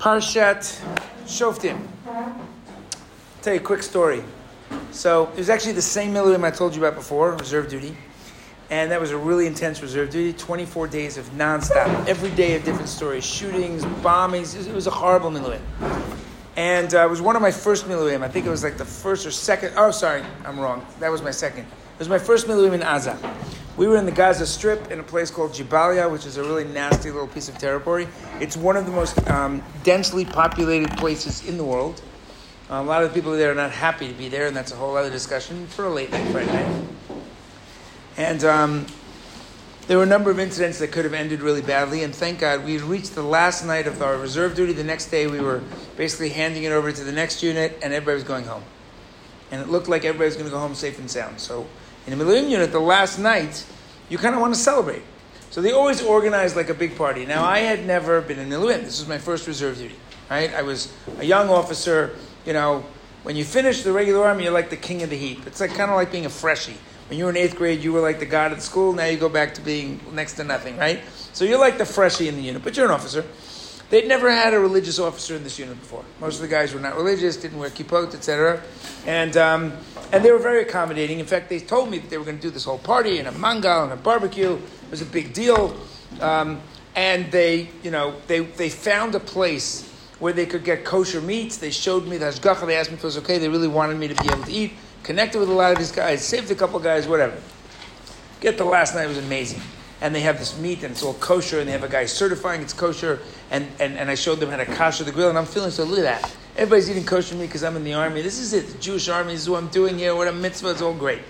Parshat Shoftim. Tell you a quick story. So it was actually the same military I told you about before, reserve duty, and that was a really intense reserve duty. Twenty-four days of nonstop, every day a different story, shootings, bombings. It was a horrible military. And uh, it was one of my first military. I think it was like the first or second. Oh, sorry, I'm wrong. That was my second. It was my first military in Gaza. We were in the Gaza Strip in a place called Jabalia, which is a really nasty little piece of territory. It's one of the most um, densely populated places in the world. Uh, a lot of the people there are not happy to be there, and that's a whole other discussion for a late night Friday night. And um, there were a number of incidents that could have ended really badly, and thank God we had reached the last night of our reserve duty. The next day, we were basically handing it over to the next unit, and everybody was going home. And it looked like everybody was going to go home safe and sound. So in a military unit, the last night, you kind of want to celebrate. So they always organize like a big party. Now, I had never been in Miluim. This was my first reserve duty, right? I was a young officer. You know, when you finish the regular army, you're like the king of the heap. It's like kind of like being a freshie. When you were in eighth grade, you were like the god of the school. Now you go back to being next to nothing, right? So you're like the freshie in the unit, but you're an officer. They'd never had a religious officer in this unit before. Most of the guys were not religious, didn't wear kippot, etc. And um, and they were very accommodating. In fact, they told me that they were going to do this whole party and a mangal and a barbecue. It was a big deal. Um, and they, you know, they, they found a place where they could get kosher meats. They showed me the hashgacha. They asked me if it was okay. They really wanted me to be able to eat. Connected with a lot of these guys. Saved a couple guys. Whatever. Get the last night was amazing. And they have this meat and it's all kosher. And they have a guy certifying it's kosher. And, and, and I showed them how to kosher the grill. And I'm feeling so. Look at that. Everybody's eating kosher meat because I'm in the army. This is it. The Jewish army this is what I'm doing here. What a mitzvah. It's all great.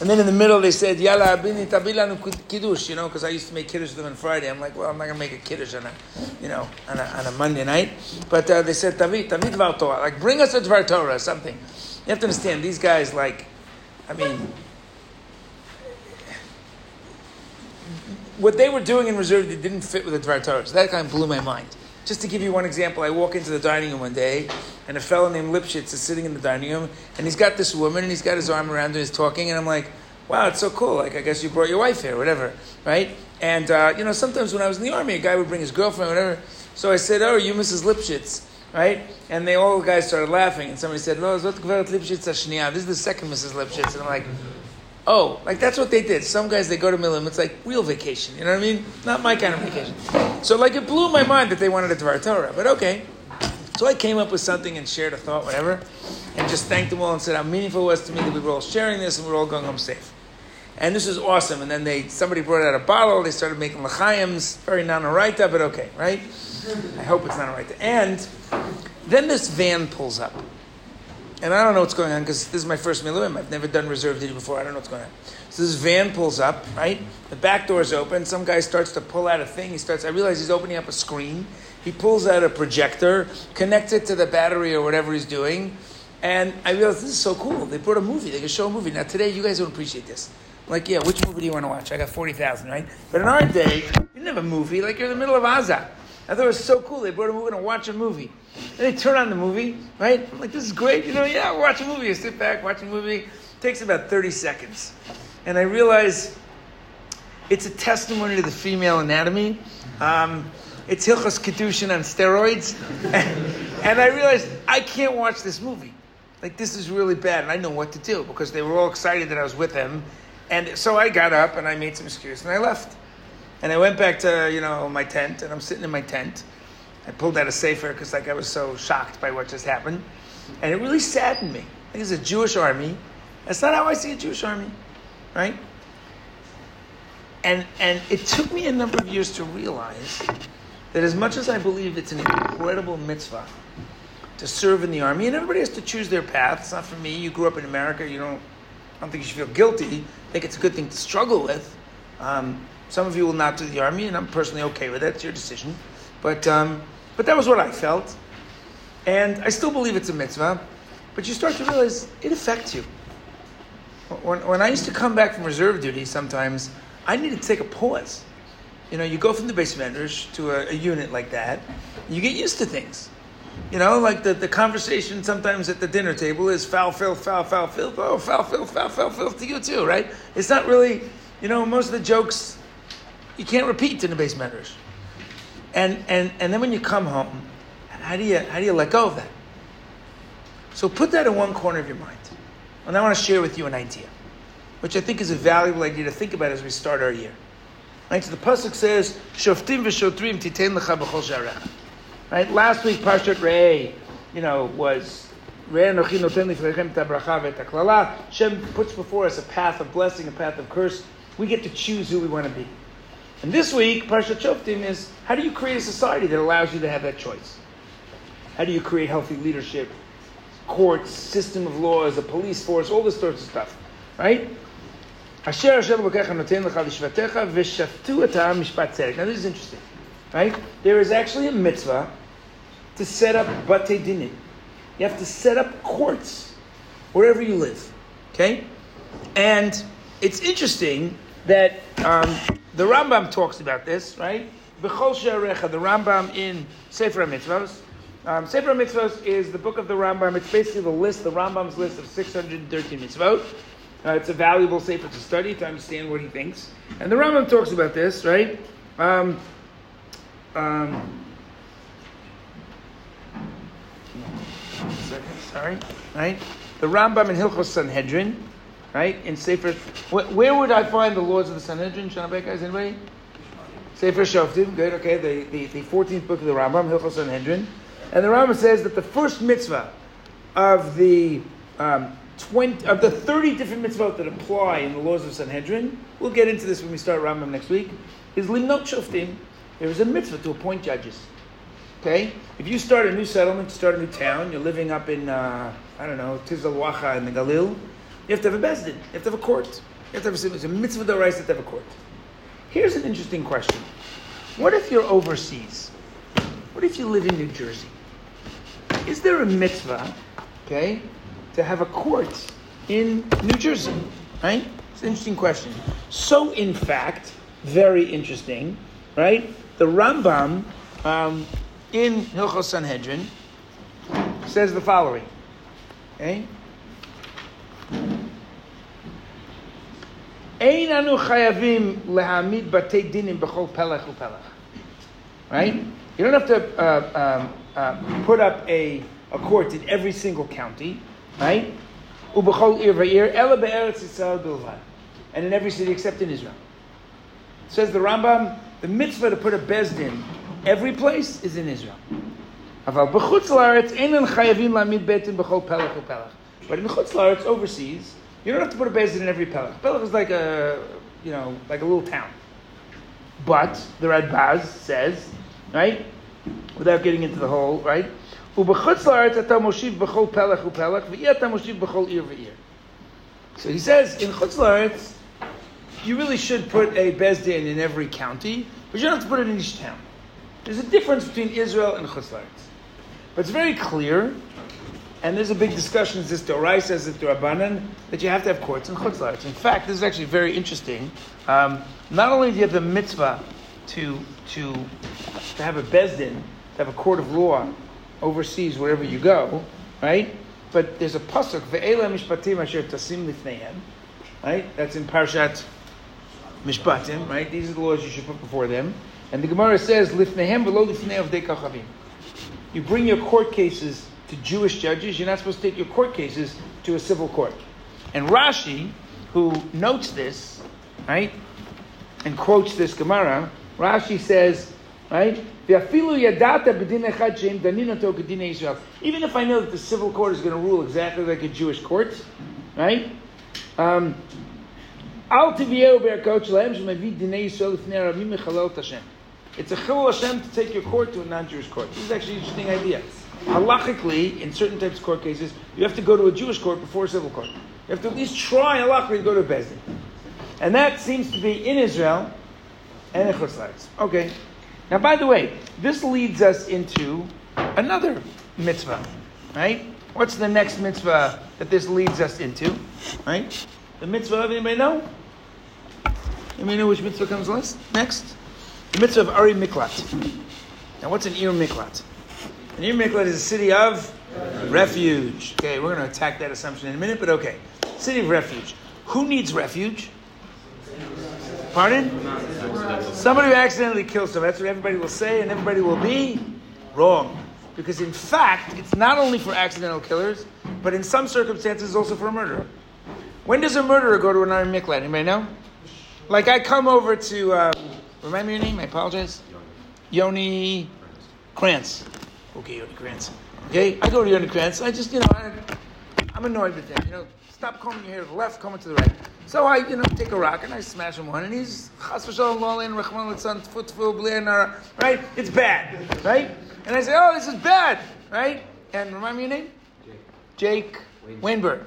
And then in the middle they said, Yalla abini tabilanu kiddush, you know, because I used to make kiddush with them on Friday. I'm like, well, I'm not going to make a kiddush on a, you know, on a, on a Monday night. But uh, they said, tavi, tavi dvar Torah. Like, bring us a dvar Torah or something. You have to understand, these guys, like, I mean, what they were doing in reserve they didn't fit with the dvar Torah. So that kind of blew my mind. Just to give you one example, I walk into the dining room one day, and a fellow named Lipschitz is sitting in the dining room, and he's got this woman, and he's got his arm around her, and he's talking, and I'm like, wow, it's so cool. Like, I guess you brought your wife here, whatever, right? And, uh, you know, sometimes when I was in the army, a guy would bring his girlfriend, whatever. So I said, oh, you Mrs. Lipschitz, right? And they all the guys started laughing, and somebody said, no, This is the second Mrs. Lipschitz. And I'm like, Oh, like that's what they did. Some guys they go to Miluim, it's like real vacation. You know what I mean? Not my kind of vacation. So like it blew my mind that they wanted a Dvar Torah, but okay. So I came up with something and shared a thought, whatever, and just thanked them all and said how meaningful it was to me that we were all sharing this and we are all going home safe. And this is awesome. And then they somebody brought out a bottle. They started making lachaims, very non-araita, but okay, right? I hope it's not araita. And then this van pulls up and I don't know what's going on because this is my first miluim. I've never done reserve duty before. I don't know what's going on. So this van pulls up, right? The back door is open. Some guy starts to pull out a thing. He starts. I realize he's opening up a screen. He pulls out a projector, connects it to the battery or whatever he's doing, and I realize this is so cool. They brought a movie. They can show a movie. Now today, you guys don't appreciate this. Like, yeah, which movie do you want to watch? I got forty thousand, right? But in our day, you didn't have a movie. Like you're in the middle of Aza. I thought it was so cool. They brought a movie and watch a movie. And they turn on the movie, right? I'm like, this is great. You know, yeah, watch a movie. You sit back, watch a movie. It takes about 30 seconds. And I realize it's a testimony to the female anatomy. Um, it's Hilchos Kedushin on steroids. And, and I realized I can't watch this movie. Like, this is really bad. And I know what to do because they were all excited that I was with them. And so I got up and I made some excuse and I left. And I went back to, you know, my tent, and I'm sitting in my tent. I pulled out a sefer because like I was so shocked by what just happened. And it really saddened me. Like it's a Jewish army. That's not how I see a Jewish army, right? And and it took me a number of years to realize that as much as I believe it's an incredible mitzvah to serve in the army, and everybody has to choose their path. It's not for me. You grew up in America. You don't. I don't think you should feel guilty. I think it's a good thing to struggle with. Um, some of you will not do the army, and I'm personally okay with that. It's your decision. But, um, but that was what I felt. And I still believe it's a mitzvah. But you start to realize it affects you. When, when I used to come back from reserve duty, sometimes I needed to take a pause. You know, you go from the beis medrash to a, a unit like that, you get used to things. You know, like the, the conversation sometimes at the dinner table is foul, filth, foul, foul, filth. Oh, foul, filth, foul, foul, filth to you too, right? It's not really, you know, most of the jokes you can't repeat in the beis medrash. And, and, and then when you come home, how do you how do you let go of that? So put that in one corner of your mind. And I want to share with you an idea, which I think is a valuable idea to think about as we start our year. Right? So the pasuk says, "Shoftim v'shotrim titein lecha b'chol sharecha." Right? Last week, Parshat Re'eh, you know, was Shem puts before us a path of blessing, a path of curse. We get to choose who we want to be. And this week, Parshat Shoftim is how do you create a society that allows you to have that choice? How do you create healthy leadership, courts, system of laws, a police force, all this sorts of stuff, right? Now this is interesting, right? There is actually a mitzvah to set up bate dinim. You have to set up courts wherever you live. Okay? And it's interesting that um, the Rambam talks about this, right? The Rambam in Sefer HaMitzvos. Um, Sefer HaMitzvos is the book of the Rambam. It's basically the list, the Rambam's list of 613 mitzvot. Uh, it's a valuable Sefer to study, to understand what he thinks. And the Rambam talks about this, right? Um, um, second, sorry, right? The Rambam in Hilchos Sanhedrin, right? In Sefer, wh- where would I find the laws of the Sanhedrin? Shana Bet guys, anybody? Sefer Shoftim, good, okay, the, the, the 14th book of the Rambam, Hilchos Sanhedrin. And the Rambam says that the first mitzvah of the um, 20, of the 30 different mitzvot that apply in the laws of Sanhedrin, we'll get into this when we start Rambam next week, is limnot shoftim. There is a mitzvah to appoint judges. Okay? If you start a new settlement, start a new town, you're living up in, uh, I don't know, Tizal in the Galil, you have to have a bezdin. You have to have a court. You have to have a, it's a mitzvah d'oraisa to have a court. Here's an interesting question. What if you're overseas? What if you live in New Jersey? Is there a mitzvah, okay, to have a court in New Jersey? Right? It's an interesting question. So, in fact, very interesting, right? The Rambam um, in Hilchos Sanhedrin says the following. Okay? Ein anu chayavim lehamid batei dinim b'chol pelech u'pelech. Right? You don't have to uh, um, uh, put up a, a court in every single county, right? U'b'chol ir v'ir, ela be'eretz Yisrael bilvad. And in every city except in Israel. Says the Rambam, the mitzvah to put a bezdin Every place is in Israel. But in Chutz La'aretz, overseas, you don't have to put a bezin in every pelach. Pelach is like a, you know, like a little town. But the Radbaz says, right, without getting into the whole, right, So he says in Chutz La'aretz, you really should put a bezdin in every county, but you don't have to put it in each town. There's a difference between Israel and Chutz But it's very clear, and there's a big discussion, is this Dorai says it Rabbanan, that you have to have courts in Chutz In fact, this is actually very interesting. Um, not only do you have the mitzvah to, to, to have a Bezdin, to have a court of law overseas wherever you go, right? But there's a pasuk, ve'ela mishpatim asher tasim lifneihem, right? That's in Parshat Mishpatim, right? These are the laws you should put before them. And the Gemara says, "Lifnehem v'lo lifnei kachavim." You bring your court cases to Jewish judges. You're not supposed to take your court cases to a civil court. And Rashi, who notes this, right, and quotes this Gemara, Rashi says, right, even if I know that the civil court is going to rule exactly like a Jewish court, right? Um, it's a chilul Hashem to take your court to a non-Jewish court. This is actually an interesting idea. Halachically, in certain types of court cases, you have to go to a Jewish court before a civil court. You have to at least try halachically to go to a bezdin, and that seems to be in Israel and in Chutz Okay. Now, by the way, this leads us into another mitzvah, right? What's the next mitzvah that this leads us into, right? The mitzvah. Anybody know? Anybody know which mitzvah comes last? next? The mitzvah of Ari Miklat. Now, what's an Ir Miklat? An Ir Miklat is a city of refuge. Okay, we're going to attack that assumption in a minute, but okay. City of refuge. Who needs refuge? Pardon? Somebody who accidentally kills someone. That's what everybody will say, and everybody will be wrong. Because in fact, it's not only for accidental killers, but in some circumstances also for a murderer. When does a murderer go to an Ari Miklat? Anybody know? Like I come over to, uh, remind me your name, I apologize. Yoni Krantz. Okay, Yoni Krantz. Okay, I go to Yoni Krantz. I just, you know, I, I'm annoyed with him. You know, stop combing your hair to the left, coming to the right. So I, you know, take a rock and I smash him one, and he's chas v'shalom lolin rachman litzan tfutful b'lianara. Right? It's bad, right? And I say, oh, this is bad, right? And remind me your name. Jake, Jake Weinberg.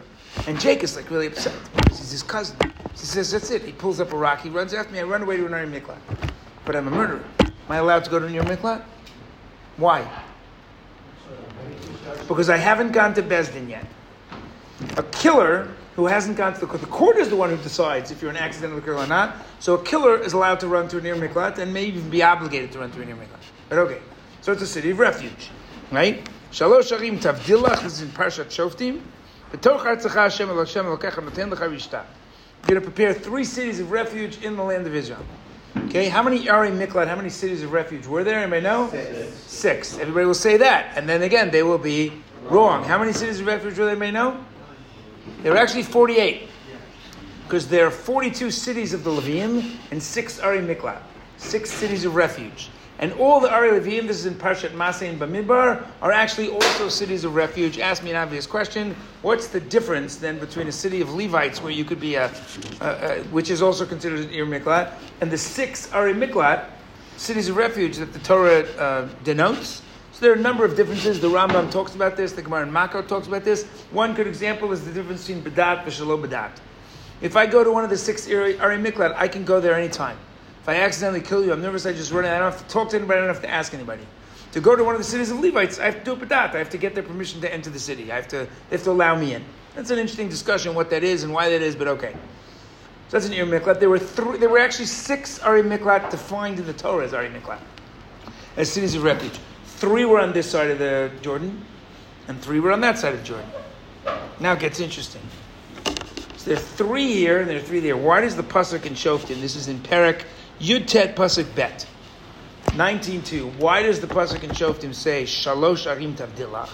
And Jake is like really upset he's his cousin. He says, that's it. He pulls up a rock. He runs after me. I run away to an Miklat. But I'm a murderer. Am I allowed to go to an Miklat? Why? Because I haven't gone to Besdin yet. A killer who hasn't gone to the court, the court is the one who decides if you're an accidental killer or not. So a killer is allowed to run to a near miklat and may even be obligated to run to a near miklat. But okay, so it's a city of refuge, right? Shalosh Arim Tavdilach is in Parshat Shoftim. You're to prepare three cities of refuge in the land of Israel. Okay, how many Ari Miklat, how many cities of refuge were there? Anybody know? Six. Six. Everybody will say that. And then again, they will be wrong. How many cities of refuge were there? Anybody know? There were actually 48. Because there are 42 cities of the Levium and six Ari Miklat. Six cities of refuge. And all the Ari Levium, this is in Parshat Masay and Bamidbar, are actually also cities of refuge. Ask me an obvious question. What's the difference then between a city of Levites, where you could be a, a, a which is also considered an Ir Miklat, and the six Ari Miklat, cities of refuge that the Torah uh, denotes? So there are a number of differences. The Rambam talks about this, the Gemara in Makot talks about this. One good example is the difference between Badat and Shalom Badat. If I go to one of the six Ari Miklat, I can go there anytime. If I accidentally kill you, I'm nervous, I just run I don't have to talk to anybody, I don't have to ask anybody. To go to one of the cities of Levites, I have to do with that. I have to get their permission to enter the city. I have to, they have to allow me in. That's an interesting discussion, what that is and why that is, but okay. So that's an Ir Miklat. There were three, there were actually six Ari Miklat defined in the Torah as Ari Miklat, as cities of refuge. Three were on this side of the Jordan, and three were on that side of Jordan. Now it gets interesting. So there are three here, and there are three there. Why does the pasuk in Shoftim? This is in Perek Yud Tet Pasuk Bet. 19.2. Why does the Pasuk in Shoftim say, Shalosh Arim Tavdilach?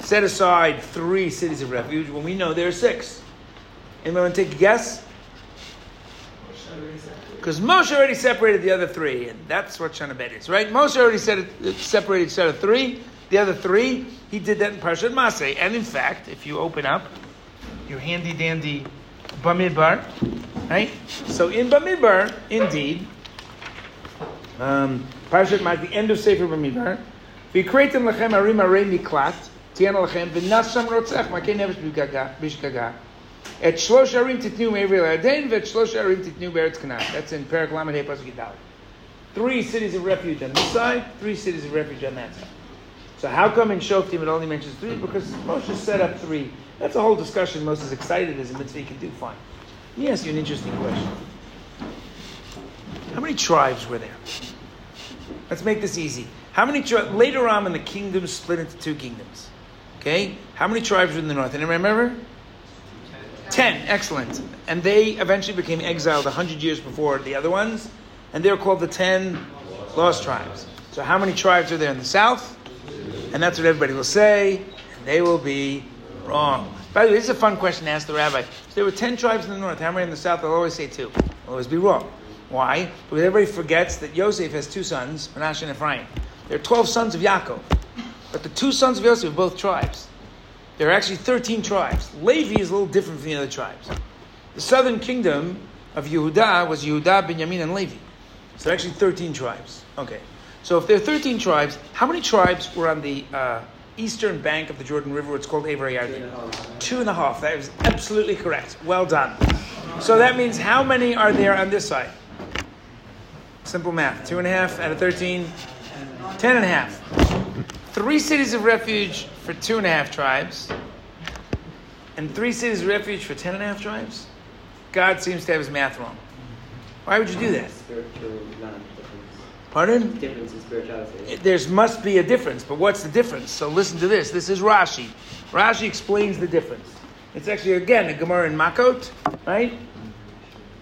Set aside three cities of refuge when we know there are six. Anyone want to take a guess? Because Moshe already separated the other three, and that's what Shana Bet is, right? Moshe already said it, separated set of three. The other three, he did that in Parshat Masay. And in fact, if you open up your handy dandy Bamidbar, right? So in Bamidbar, indeed, um, Parashat Ma'at, the end of Sefer Bamidbar. V'kreitim lechem arim arei miklat, tiana lechem, v'nasham rotzech, makei nefesh bishgaga. Et shlosh arim titnu me'ever l'Arden, v'et shlosh arim titnu be'eretz. That's in Perak Lamed Hey Pasuk Yidal. Three cities of refuge on this side, three cities of refuge on that side. So how come in Shoftim it only mentions three? Because Moshe set up three. That's a whole discussion. Moses is excited as a mitzvah he can do. Fine. Let me ask you an interesting question. Many tribes were there? Let's make this easy. How many tribes? Later on, when the kingdom split into two kingdoms, okay? How many tribes were in the north? And remember? Ten. Excellent. And they eventually became exiled hundred years before the other ones, and they're called the ten lost tribes. So how many tribes are there in the south? And that's what everybody will say, and they will be wrong. By the way, this is a fun question to ask the rabbi. If there were ten tribes in the north, how many in the south? They'll always say two. Always be wrong. Why? Because everybody forgets that Yosef has two sons, Menashe and Ephraim. There are 12 sons of Yaakov. But the two sons of Yosef are both tribes. There are actually 13 tribes. Levi is a little different from the other tribes. The southern kingdom of Yehuda was Yehuda, Benjamin, and Levi. So there are actually 13 tribes. Okay. So if there are 13 tribes, how many tribes were on the uh, eastern bank of the Jordan River? It's called Ever Yarden. Two and a half. That is absolutely correct. Well done. So that means how many are there on this side? Simple math. Two and a half out of 13, ten and a half. Three cities of refuge for two and a half tribes, and three cities of refuge for ten and a half tribes? God seems to have his math wrong. Why would you do that? Pardon? There must be a difference, but what's the difference? So listen to this. This is Rashi. Rashi explains the difference. It's actually, again, a Gemara in Makot, right?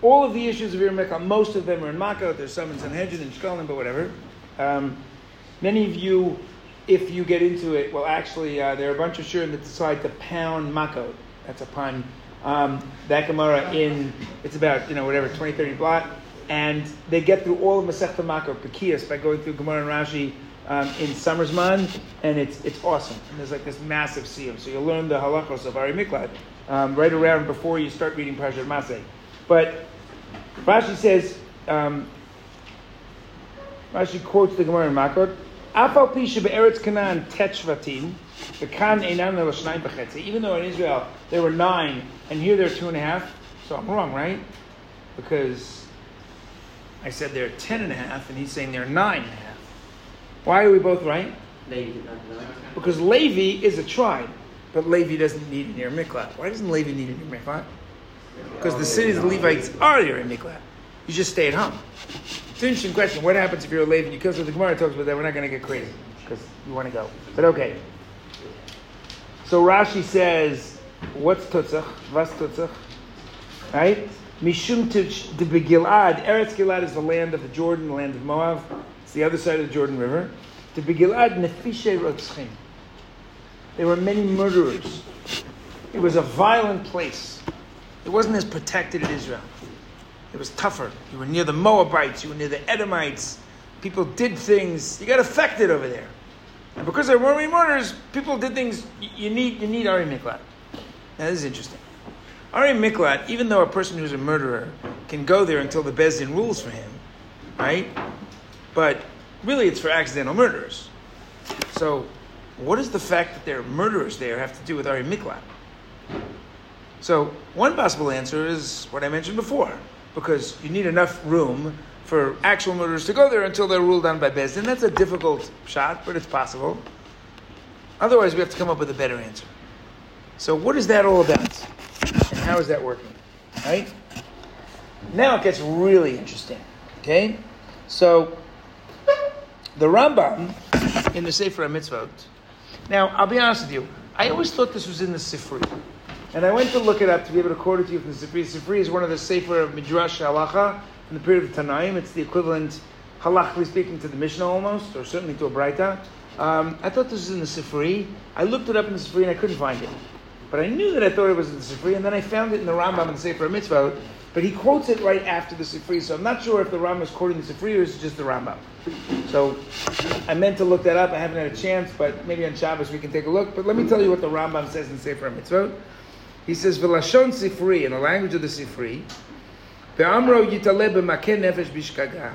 All of the issues of Ir Miklat, most of them are in Makkah. There's some in Sanhedrin and Shkolim, but whatever. Um, many of you if you get into it, well, actually, uh, there are a bunch of shurim that decide to pound makot. That's a pun. Um, that Gemara in, it's about, you know, whatever, 20, 30 blot. And they get through all of Masechta Makot, Pekias, by going through Gemara and Rashi um, in Summersman, and it's, it's awesome. And there's like this massive siyum. So you'll learn the halachos of Ari Miklat um, right around before you start reading Parashat Masay. But Rashi says, um, Rashi quotes the Gemara in Makot, Afal Pisha Be'eretz Canaan Tetshvatim, the Kan Einan. Even though in Israel there were nine, and here there are two and a half, so I'm wrong, right? Because I said they're ten and a half, and he's saying they're nine and a half. Why are we both right? Because Levi is a tribe, but Levi doesn't need an Ir Miklat. Why doesn't Levi need an Ir Miklat? Because the cities of the Levites are Ir Miklat. You just stay at home. It's an interesting question. What happens if you're a Levi and you kill? So the Gemara talks about that. We're not going to get crazy because you want to go. But okay. So Rashi says, what's tutzach? Was tutzach? Right? Mishum de Begilad. Eretz Gilad is the land of the Jordan, the land of Moab. It's the other side of the Jordan River. De Begilad nefishe rotzchim. There were many murderers. It was a violent place. It wasn't as protected as Israel. It was tougher. You were near the Moabites, you were near the Edomites. People did things. You got affected over there. And because there weren't many murders, people did things. You need, you need Ari Miklat. Now, this is interesting. Ari Miklat, even though a person who's a murderer can go there until the Bezdin rules for him, right? But really, it's for accidental murderers. So, what does the fact that there are murderers there have to do with Ari Miklat? So, one possible answer is what I mentioned before because you need enough room for actual murderers to go there until they're ruled on by Bezdin. That's a difficult shot, but it's possible. Otherwise, we have to come up with a better answer. So, what is that all about? And how is that working? Right? Now it gets really interesting. Okay? So, the Rambam in the Sefer HaMitzvot. Now, I'll be honest with you. I always thought this was in the Sifri. And I went to look it up to be able to quote it to you from the Sifri. Sifri is one of the Sefer of Midrash Halacha in the period of Tanaim. It's the equivalent, halachically speaking, to the Mishnah almost, or certainly to a Braita. Um, I thought this was in the Sifri. I looked it up in the Sifri and I couldn't find it. But I knew that I thought it was in the Sifri, and then I found it in the Rambam in the Sefer Mitzvot. But he quotes it right after the Sifri, so I'm not sure if the Rambam is quoting the Sifri or is it just the Rambam. So I meant to look that up. I haven't had a chance, but maybe on Shabbos we can take a look. But let me tell you what the Rambam says in Sefer Mitzvot. He says, "V'lashon sifri," in the language of the sifri, "Ve'amro yitaleh b'makeh nefesh b'shkaga."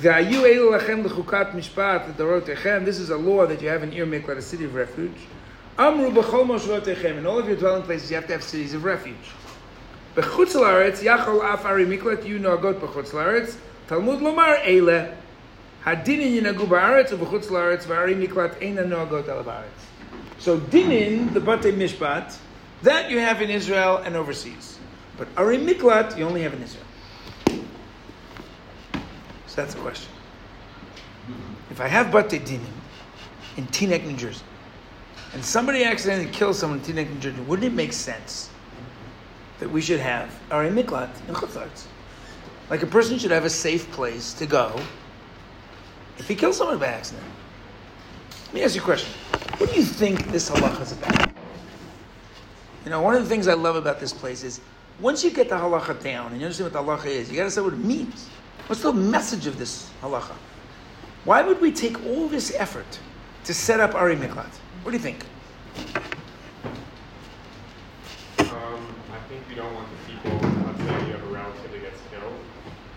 Ve'ayu elu lachem l'chukat mishpat l'dorotechem. This is a law that you have in Ir Miklat, a city of refuge. Amru b'chol moshvotechem. In all of your dwelling places, you have to have cities of refuge. B'chutz la'aretz yachol af ari miklat yu noagot b'chutz la'aretz. Talmud lomar eile. Hadinin yinagu ba'aretz u'b'chutz la'aretz v'ari miklat eina noagot al ba'aretz. So dinin, the batei mishpat, that you have in Israel and overseas. But Ari Miklat, you only have in Israel. So that's the question. If I have Bate Dinim in Teaneck, New Jersey, and somebody accidentally kills someone in Teaneck, New Jersey, wouldn't it make sense that we should have Ari Miklat in Chutzlarts? Like a person should have a safe place to go if he kills someone by accident. Let me ask you a question. What do you think this halacha is about? You know, one of the things I love about this place is once you get the halacha down and you understand what the halacha is, you got to say what it means. What's the message of this halacha? Why would we take all this effort to set up Ari Miklat? What do you think? Um, I think you don't want the people, let's say you have a relative that gets killed.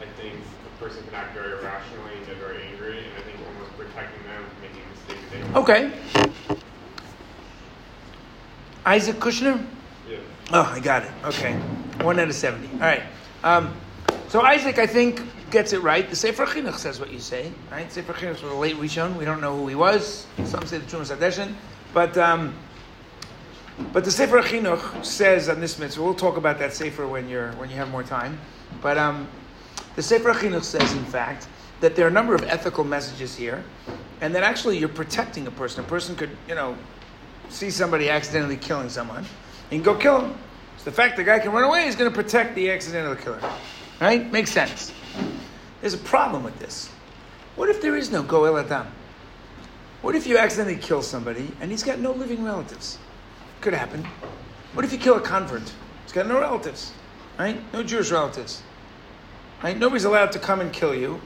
I think a person can act very irrationally and get very angry, and I think almost protecting them from making mistakes. They don't Okay. Isaac Kushner? Yeah. Oh, I got it. Okay. One out of 70. All right. Um, so Isaac, I think, gets it right. The Sefer Chinuch says what you say, right? Sefer Chinuch was a late Rishon. We don't know who he was. Some say the Trumas Hadeshin. But, um, but the Sefer Chinuch says on this mitzvah, we'll talk about that Sefer when, you're, when you have more time. But um, the Sefer Chinuch says, in fact, that there are a number of ethical messages here, and that actually you're protecting a person. A person could, you know, see somebody accidentally killing someone, and go kill him. So the fact the guy can run away is going to protect the accidental killer. Right? Makes sense. There's a problem with this. What if there is no Goel HaDam? What if you accidentally kill somebody and he's got no living relatives? Could happen. What if you kill a convert? He's got no relatives, right? No Jewish relatives, right? Nobody's allowed to come and kill you.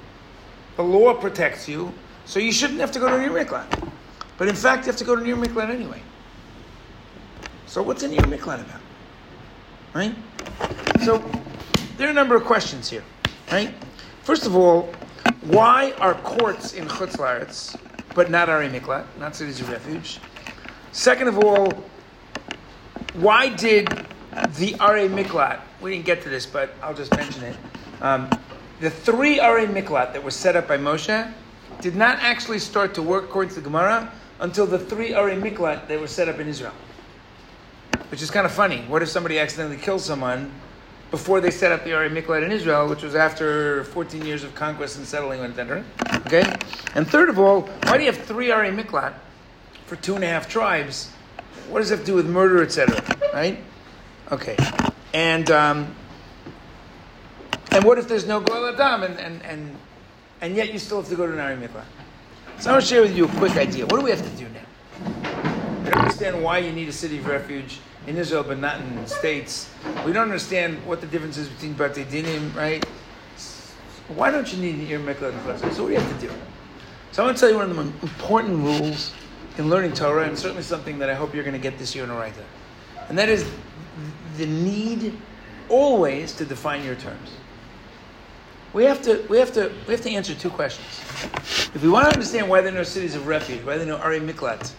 The law protects you, so you shouldn't have to go to Nir Miklat. But in fact, you have to go to Nir Miklat anyway. So what's in your Miklat about? Right? So there are a number of questions here, right? First of all, why are courts in Chutz Laretz, but not Ari Miklat, not cities of refuge? Second of all, why did the Ari Miklat, we didn't get to this, but I'll just mention it. Um, the three Ari Miklat that were set up by Moshe did not actually start to work according to the Gemara until the three Ari Miklat that were set up in Israel. Which is kind of funny. What if somebody accidentally kills someone before they set up the Ari Miklat in Israel, which was after 14 years of conquest and settling, etc. Okay? And third of all, why do you have three Ari Miklat for two and a half tribes? What does that have to do with murder, etc.? Right? Okay. And um, and what if there's no Goel HaDam and, and, and, and yet you still have to go to an Ari Miklat? So I want to share with you a quick idea. What do we have to do now? Don't understand why you need a city of refuge in Israel but not in the States. We don't understand what the difference is between Bate Dinim, right? Why don't you need an Ir Miklat and Chazar? So what do you have to do? So I want to tell you one of the most important rules in learning Torah, and certainly something that I hope you're going to get this year in Oraita. And that is the need always to define your terms. We have to, we have to, we have to answer two questions. If we want to understand why there are no cities of refuge, why there are no Ari Miklat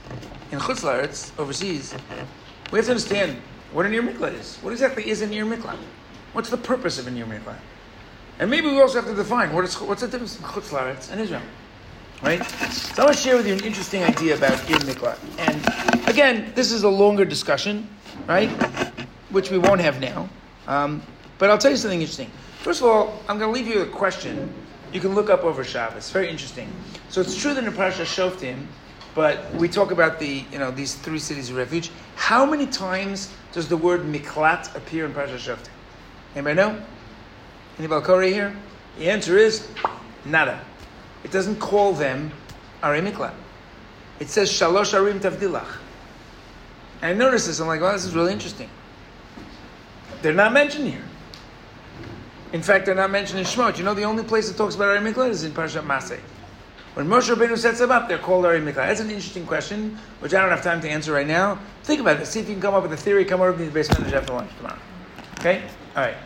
in Chutz Laretz, overseas, we have to understand what an Ir Miklat is. What exactly is an Ir Miklat? What's the purpose of an Ir Miklat? And maybe we also have to define what is, what's the difference in Chutz Laretz and Israel. Right? So I want to share with you an interesting idea about Ir Miklat. And again, this is a longer discussion, right? Which we won't have now. Um, but I'll tell you something interesting. First of all, I'm going to leave you a question you can look up over Shabbos. Very interesting. So it's true that in Parashat Shoftim, but we talk about the you know these three cities of refuge. How many times does the word miklat appear in Parashat Shoftim? Anybody know? Anybody Balkori here? The answer is nada. It doesn't call them Ari Miklat. It says Shalosh Arim Tavdilach. And I noticed this. I'm like, well, this is really interesting. They're not mentioned here. In fact, they're not mentioned in Shemot. You know, the only place that talks about Ari Miklat is in Parshat Masay. When Moshe Rabbeinu sets them up, they're called Ari Miklat. That's an interesting question, which I don't have time to answer right now. Think about it. See if you can come up with a theory. Come over to the basement after lunch tomorrow. Okay? All right.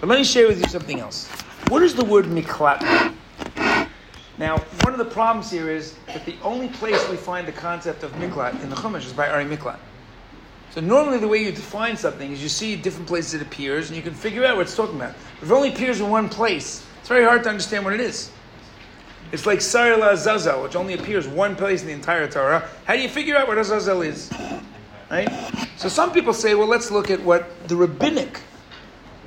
But let me share with you something else. What does the word Miklat mean? Now, one of the problems here is that the only place we find the concept of Miklat in the Chumash is by Ari Miklat. So normally the way you define something is you see different places it appears and you can figure out what it's talking about. If it only appears in one place, it's very hard to understand what it is. It's like Sarila Azazel, which only appears one place in the entire Torah. How do you figure out what Azazel is? Right? So some people say, well, let's look at what the rabbinic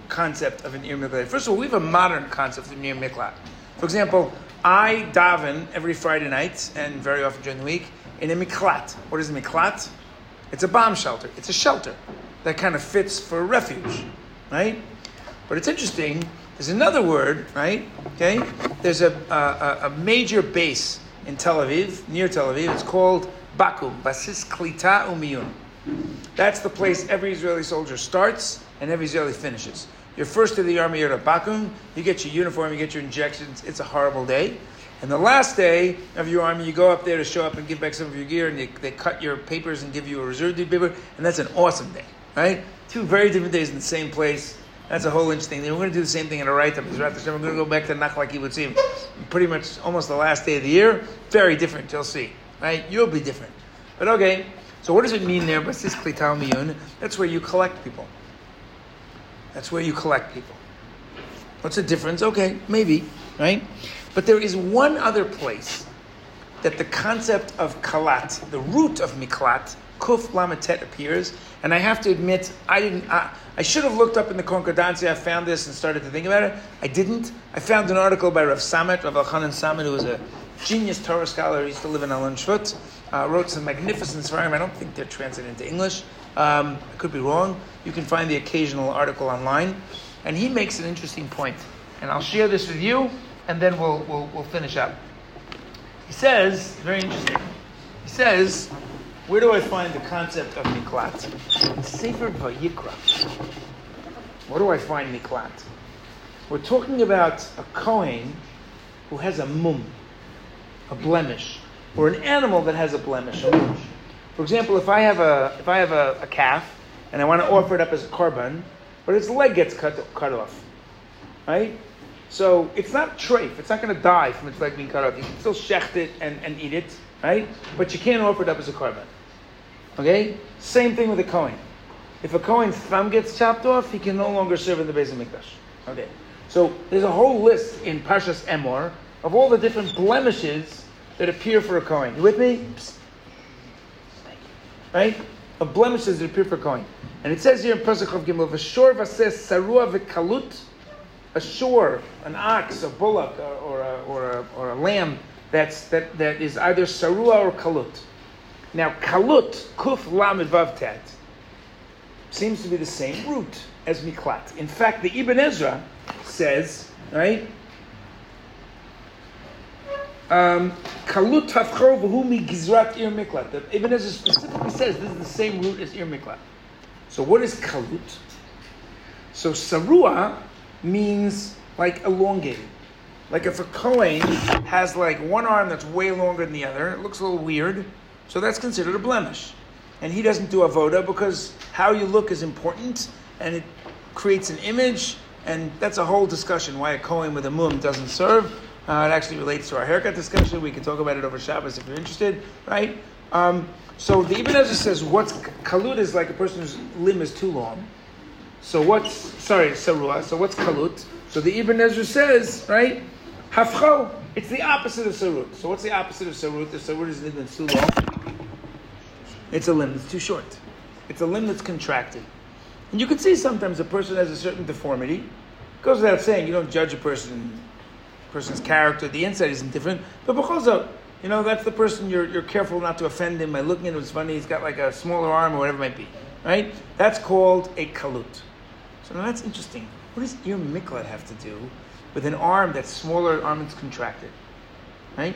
concept of an Ir Miklat. First of all, we have a modern concept of an Ir Miklat. For example, I daven every Friday night and very often during the week in a miklat. What is a miklat? It's a bomb shelter. It's a shelter that kind of fits for refuge, right? But it's interesting. There's another word, right? Okay. There's a, a, a major base in Tel Aviv, near Tel Aviv. It's called Bakum, Basis Klita Umiyun. That's the place every Israeli soldier starts and every Israeli finishes. You're first to the army, you're at Bakum, you get your uniform, you get your injections, it's a horrible day. And the last day of your army, you go up there to show up and give back some of your gear, and they, they cut your papers and give you a reserve duty paper, and that's an awesome day, right? Two very different days in the same place. That's a whole interesting thing. We're going to do the same thing in a right up. We're going to go back to Nachla Kibbutzim. Pretty much almost the last day of the year. Very different, you'll see, right? You'll be different. But okay, so what does it mean there? Basis Klita Umiyun. That's where you collect people. That's where you collect people. What's the difference? Okay, maybe, right? But there is one other place that the concept of kalat, the root of miklat, kuf lamatet appears, and I have to admit, I didn't. I, I should have looked up in the concordancia. I found this and started to think about it. I didn't. I found an article by Rav Samet, Rav Elchanan Samet, who was a genius Torah scholar. He used to live in Alon Shvut. Uh, wrote some magnificent svarim. I don't think they're translated into English. Um, I could be wrong. You can find the occasional article online, and he makes an interesting point. And I'll share this with you and then we'll, we'll, we'll finish up. He says, very interesting, He says, where do I find the concept of miklat? In Sefer Vayikra. Where do I find miklat? We're talking about a Kohen who has a mum, a blemish, or an animal that has a blemish, a blemish. For example, if I have a if I have a, a, calf and I want to offer it up as a korban, but its leg gets cut cut off, right? So it's not treif. It's not going to die from its leg being cut off. You can still shecht it and, and eat it, right? But you can't offer it up as a korban. Okay? Same thing with a Kohen. If a Kohen's thumb gets chopped off, he can no longer serve in the Beis Hamikdash. Okay. So there's a whole list in Parshas Emor of all the different blemishes that appear for a Kohen. You with me? Right? Of blemishes that appear for a. And it says here in Pesach of Gimel, V'shor v'ses sarua v'kalut, a shore, an ox, a bullock, or, or, a, or, a, or a lamb that's, that, that is either sarua or kalut. Now, kalut, kuf lamed vavtat, seems to be the same root as miklat. In fact, the Ibn Ezra says, right? Um, kalut tafchor v'hu gizrat ir miklat. The Ibn Ezra specifically says this is the same root as ir miklat. So what is kalut? So sarua means like elongated. Like if a Kohen has like one arm that's way longer than the other, it looks a little weird. So that's considered a blemish. And he doesn't do avoda because how you look is important and it creates an image. And that's a whole discussion why a Kohen with a mum doesn't serve. Uh, it actually relates to our haircut discussion. We can talk about it over Shabbos if you're interested, right? Um, so the Ibn Ezra says what's kalut is like a person whose limb is too long. So what's sorry sarua? So what's kalut? So the Ibn Ezra says right, hafcho. It's the opposite of sarut. So what's the opposite of sarut? The sarut is limb too long. It's a limb that's too short. It's a limb that's contracted. And you can see sometimes a person has a certain deformity. It goes without saying, you don't judge a person, person's character. The inside isn't different. But because you know, that's the person you're, you're careful not to offend him by looking at him. It's funny, he's got like a smaller arm or whatever it might be. Right? That's called a kalut. So now that's interesting. What does ir miklat have to do with an arm that's smaller, arm that's contracted? Right?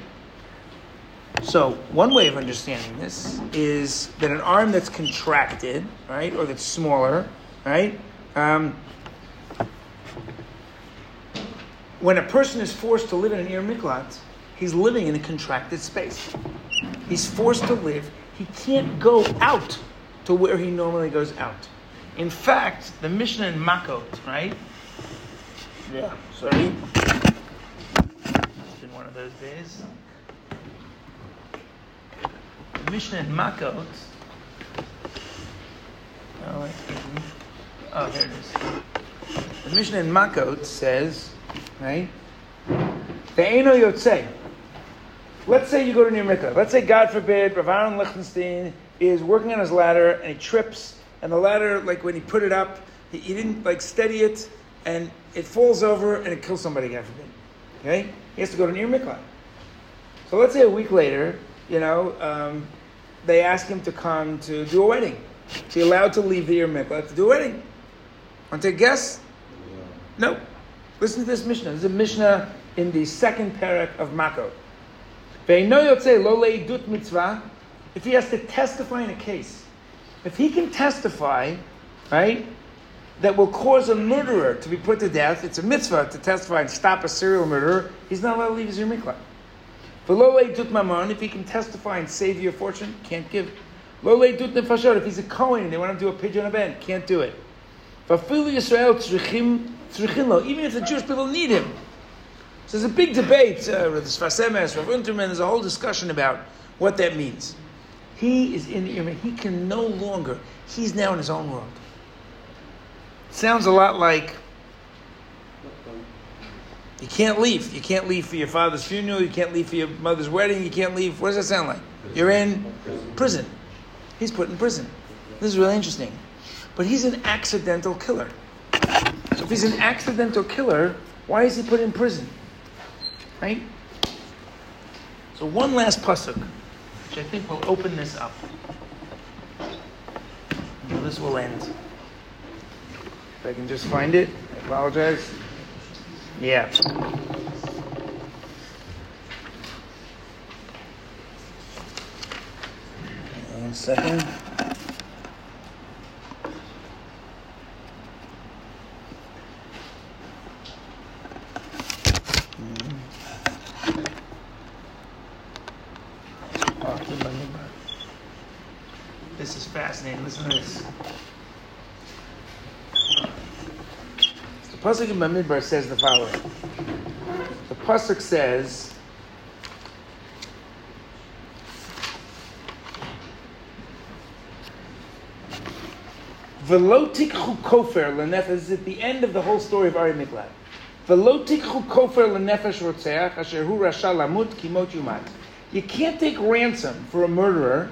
So one way of understanding this is that an arm that's contracted, right, or that's smaller, right, um, when a person is forced to live in an ir miklat, he's living in a contracted space. He's forced to live. He can't go out to where he normally goes out. In fact, the Mishnah in Makot, right? Yeah, sorry. It's been one of those days. Mishnah in Makot. Oh, oh, here it is. The Mishnah in Makot says, right? The Eino Yotzei. Let's say you go to New Mikvah. Let's say, God forbid, Rav Aaron Lichtenstein is working on his ladder and he trips, and the ladder, like when he put it up, he, he didn't like steady it, and it falls over and it kills somebody, God forbid. Okay? He has to go to New Mikvah. So let's say a week later, you know, um, they ask him to come to do a wedding. He allowed to leave the Mikvah to do a wedding? Want to take guess? No. Listen to this Mishnah. This is a Mishnah in the second parak of Makot. If he has to testify in a case, if he can testify, right, that will cause a murderer to be put to death, it's a mitzvah to testify and stop a serial murderer, he's not allowed to leave his mikvah. If he can testify and save your fortune, can't give. If he's a Kohen and they want him to do a pidyon haben, can't do it. Even if the Jewish people need him, so there's a big debate uh, with the Sfas Emes, Rav Unterman, there's a whole discussion about what that means. He is in the Irma. He can no longer, he's now in his own world. sounds a lot like you can't leave. You can't leave for your father's funeral. You can't leave for your mother's wedding. You can't leave. What does that sound like? You're in prison. He's put in prison. This is really interesting. But he's an accidental killer. So if he's an accidental killer, why is he put in prison? Right? So one last pasuk, which I think will open this up. Now this will end. If I can just find it, I apologize. Yeah. One second. Pasuk in Bamidbar says the following. The pasuk says. Velo tikchu kofer lenefesh is at the end of the whole story of Arei Miklat. Velo tikchu kofer lenefesh rotzeach asher hu rasha lamut kimot yumat. You can't take ransom for a murderer.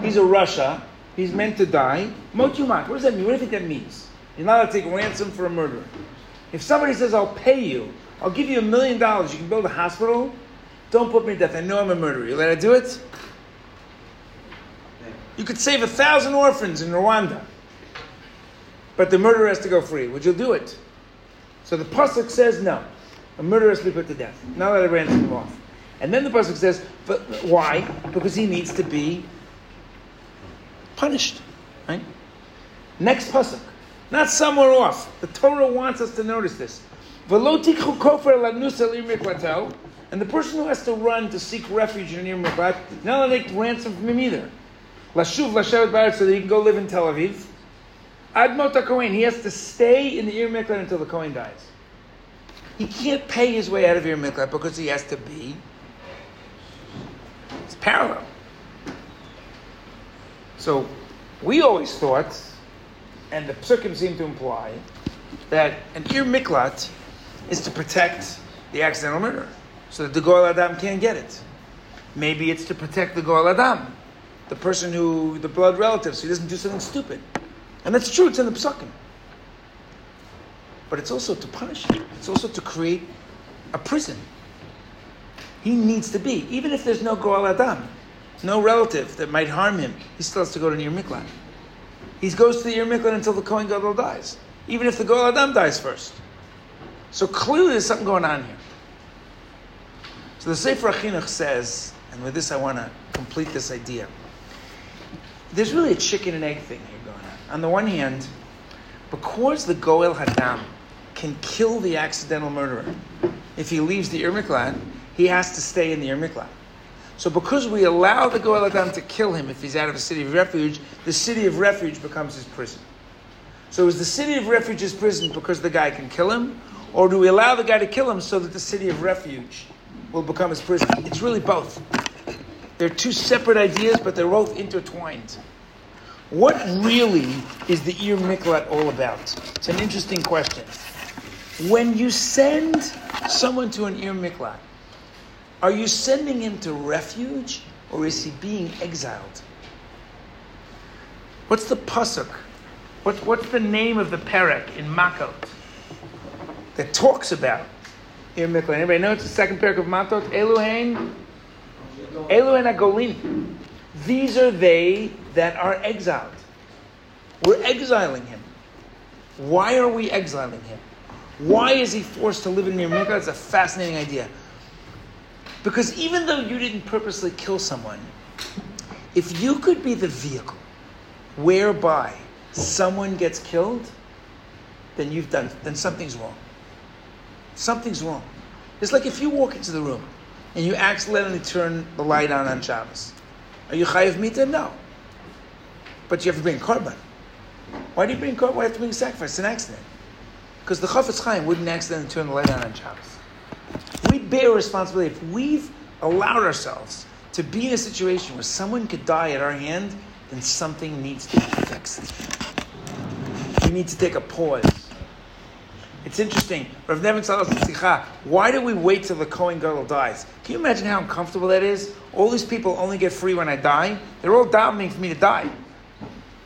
He's a rasha. He's meant to die. Mot yumat. What does that mean? What do you think that means? You're not allowed to take ransom for a murderer. If somebody says, "I'll pay you," I'll give you a million dollars. You can build a hospital. Don't put me to death. I know I'm a murderer. You let I do it? You could save a thousand orphans in Rwanda but the murderer has to go free. Would you do it? So the pasuk says no. A murderer has to be put to death. Now let a ransom him off. And then the pasuk says, but why? Because he needs to be punished. Right? Next pasuk. Not somewhere off. The Torah wants us to notice this. And the person who has to run to seek refuge in Ir Miklat, not take ransom from him either. Lashuv ba'aretz so that he can go live in Tel Aviv. Admot Kohen, he has to stay in the Ir Miklat until the Kohen dies. He can't pay his way out of Ir Miklat because he has to be. It's parallel. So we always thought, and the psukim seem to imply, that an Ir Miklat is to protect the accidental murderer, so that the Goel HaDam can't get it. Maybe it's to protect the Goel HaDam, the person who, the blood relative, so he doesn't do something stupid. And that's true, it's in the psukim. But it's also to punish him. It's also to create a prison. He needs to be, even if there's no Goel HaDam, no relative that might harm him, he still has to go to Ir Miklat. He goes to the Ir Miklat until the Kohen Gadol dies, even if the Goel HaDam dies first. So clearly there's something going on here. So the Sefer HaChinuch says, and with this I want to complete this idea. There's really a chicken and egg thing here going on. On the one hand, because the Goel Hadam can kill the accidental murderer, if he leaves the Ir Miklat, he has to stay in the Ir Miklat. So because we allow the Goel Hadam to kill him if he's out of a city of refuge, the city of refuge becomes his prison. So is the city of refuge his prison because the guy can kill him? Or do we allow the guy to kill him so that the city of refuge will become his prison? It's really both. They're two separate ideas, but they're both intertwined. What really is the Ir Miklat all about? It's an interesting question. When you send someone to an Ir Miklat, are you sending him to refuge or is he being exiled? What's the pasuk? What, what's the name of the perek in Makot that talks about Ir Miklat? Anybody know it's the second perek of Makot? Eluhain? Eilu Hein HaGolin. These are they that are exiled. We're exiling him. Why are we exiling him? Why is he forced to live in Ir Miklat? It's a fascinating idea. Because even though you didn't purposely kill someone, if you could be the vehicle whereby someone gets killed, then you've done, then something's wrong. Something's wrong. It's like if you walk into the room and you accidentally turn the light on on Shabbos. Are you chayiv mita? No. But you have to bring korban. Why do you bring korban? Why do you have to bring sacrifice? It's an accident. Because the Chafetz Chaim wouldn't accidentally turn the light on on Shabbos. We bear responsibility. If we've allowed ourselves to be in a situation where someone could die at our hand, then something needs to be fixed. We need to take a pause. It's interesting. Rav Nevin Salas why do we wait till the Kohen Gadol dies? Can you imagine how uncomfortable that is? All these people only get free when I die. They're all davening for me to die.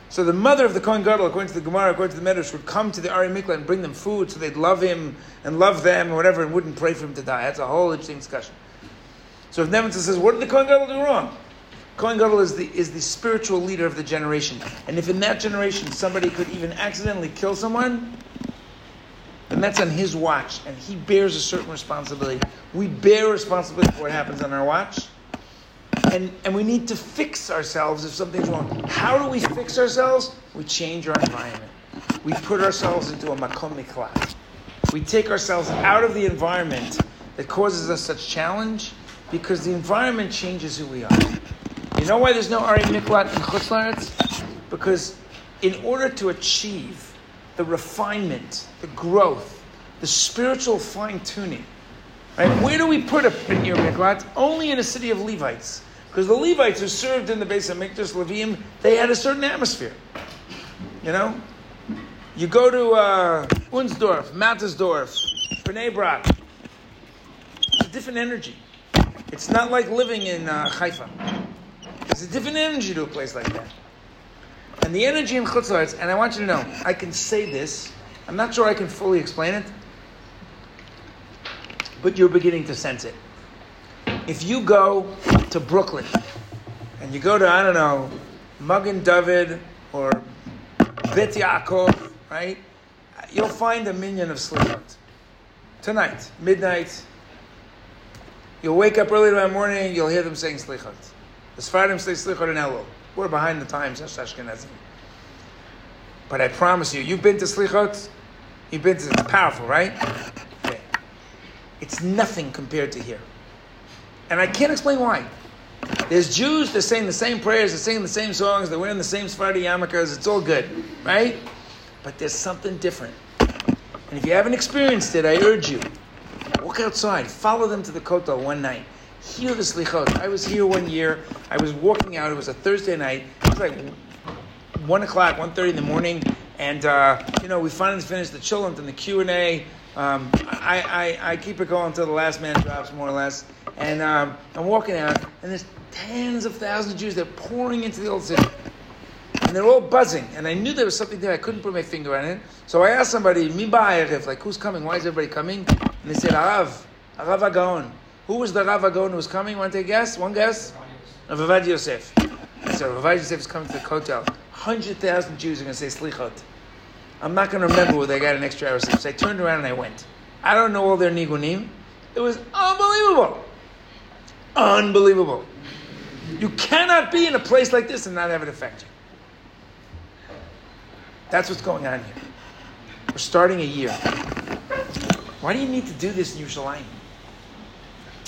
So the mother of the Kohen Gadol, according to the Gemara, according to the Medrash, would come to the Arei Miklat and bring them food so they'd love him and love them or whatever and wouldn't pray for him to die. That's a whole interesting discussion. So if Nevin says, what did the Kohen Gadol do wrong? Kohen Gadol is the, is the spiritual leader of the generation. And if in that generation somebody could even accidentally kill someone, then that's on his watch, and he bears a certain responsibility. We bear responsibility for what happens on our watch. And, and we need to fix ourselves if something's wrong. How do we fix ourselves? We change our environment. We put ourselves into a makom miklat. We take ourselves out of the environment that causes us such challenge because the environment changes who we are. You know why there's no Arei Miklat in Chutz Because in order to achieve the refinement, the growth, the spiritual fine tuning, right? Where do we put a Ir Miklat? Only in a city of Levites. Because the Levites who served in the base of Mikdash Levim, they had a certain atmosphere. You know? You go to uh, Unsdorf, Mattersdorf, Bnei Brak. It's a different energy. It's not like living in uh, Haifa. It's a different energy to a place like that. And the energy in Chutz and I want you to know, I can say this, I'm not sure I can fully explain it, but you're beginning to sense it. If you go to Brooklyn, and you go to, I don't know, Magen David or Bet Yaakov, right? You'll find a minyan of slichot. Tonight, midnight, you'll wake up early tomorrow morning, you'll hear them saying slichot. The Sfardim say slichot in Elul. We're behind the times, Ashkenazim. But I promise you, you've been to slichot, you've been to, it's powerful, right? It's nothing compared to here. And I can't explain why. There's Jews, they're saying the same prayers, they're singing the same songs, they're wearing the same Sephardi yarmulkes, it's all good, right? But there's something different. And if you haven't experienced it, I urge you, walk outside, follow them to the Kotel one night, hear the slichot. I was here one year, I was walking out, it was a Thursday night, it was like 1 o'clock, 1.30 in the morning, and, uh, you know, we finally finished the chillent and the Q&A. Um, I, I, I keep it going until the last man drops, more or less. And um, I'm walking out, and there's tens of thousands of Jews that are pouring into the old city. And they're all buzzing. And I knew there was something there. I couldn't put my finger on it. So I asked somebody, Mi like, who's coming? Why is everybody coming? And they said, Arav, HaRav HaGaon. Who was the HaRav HaGaon who was coming? Want to guess? One guess? Ovadia Yosef. I said, Ovadia Yosef is coming to the Kotel. 100,000 Jews are going to say Slichot. I'm not going to remember whether they got an extra hour. So I turned around and I went. I don't know all their nigunim. It was unbelievable. Unbelievable. You cannot be in a place like this and not have it affect you. That's what's going on here. We're starting a year. Why do you need to do this in Yerushalayim?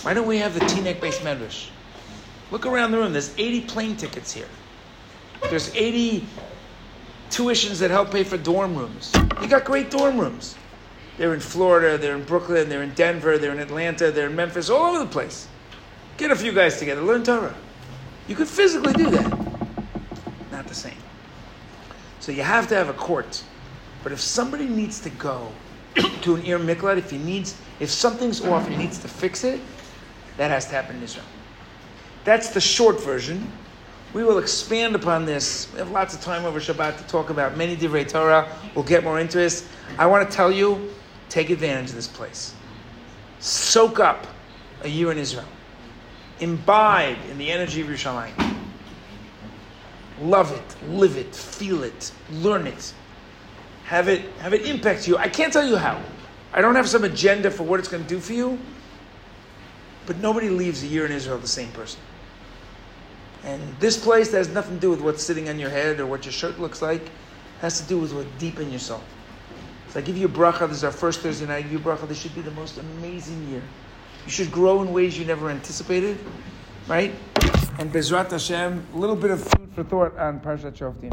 Why don't we have the Teaneck beis medrash? Look around the room. There's 80 plane tickets here. There's 80 tuitions that help pay for dorm rooms. You got great dorm rooms. They're in Florida, they're in Brooklyn, they're in Denver, they're in Atlanta, they're in Memphis, all over the place. Get a few guys together, learn Torah. You could physically do that. Not the same. So you have to have a court. But if somebody needs to go to an Ir Miklat, if he needs, if something's off and he needs to fix it, that has to happen in Israel. That's the short version. We will expand upon this. We have lots of time over Shabbat to talk about many divrei Torah. We'll get more into this. I want to tell you, take advantage of this place. Soak up a year in Israel. Imbibe in the energy of Yerushalayim. Love it, live it, feel it, learn it. Have it have it impact you. I can't tell you how. I don't have some agenda for what it's going to do for you. But nobody leaves a year in Israel the same person. And this place that has nothing to do with what's sitting on your head or what your shirt looks like. It has to do with what deep in your soul. So I give you a bracha. This is our first Thursday night. You bracha. This should be the most amazing year. You should grow in ways you never anticipated, right? And Bezrat Hashem, a little bit of food for thought on Parshat Shoftim.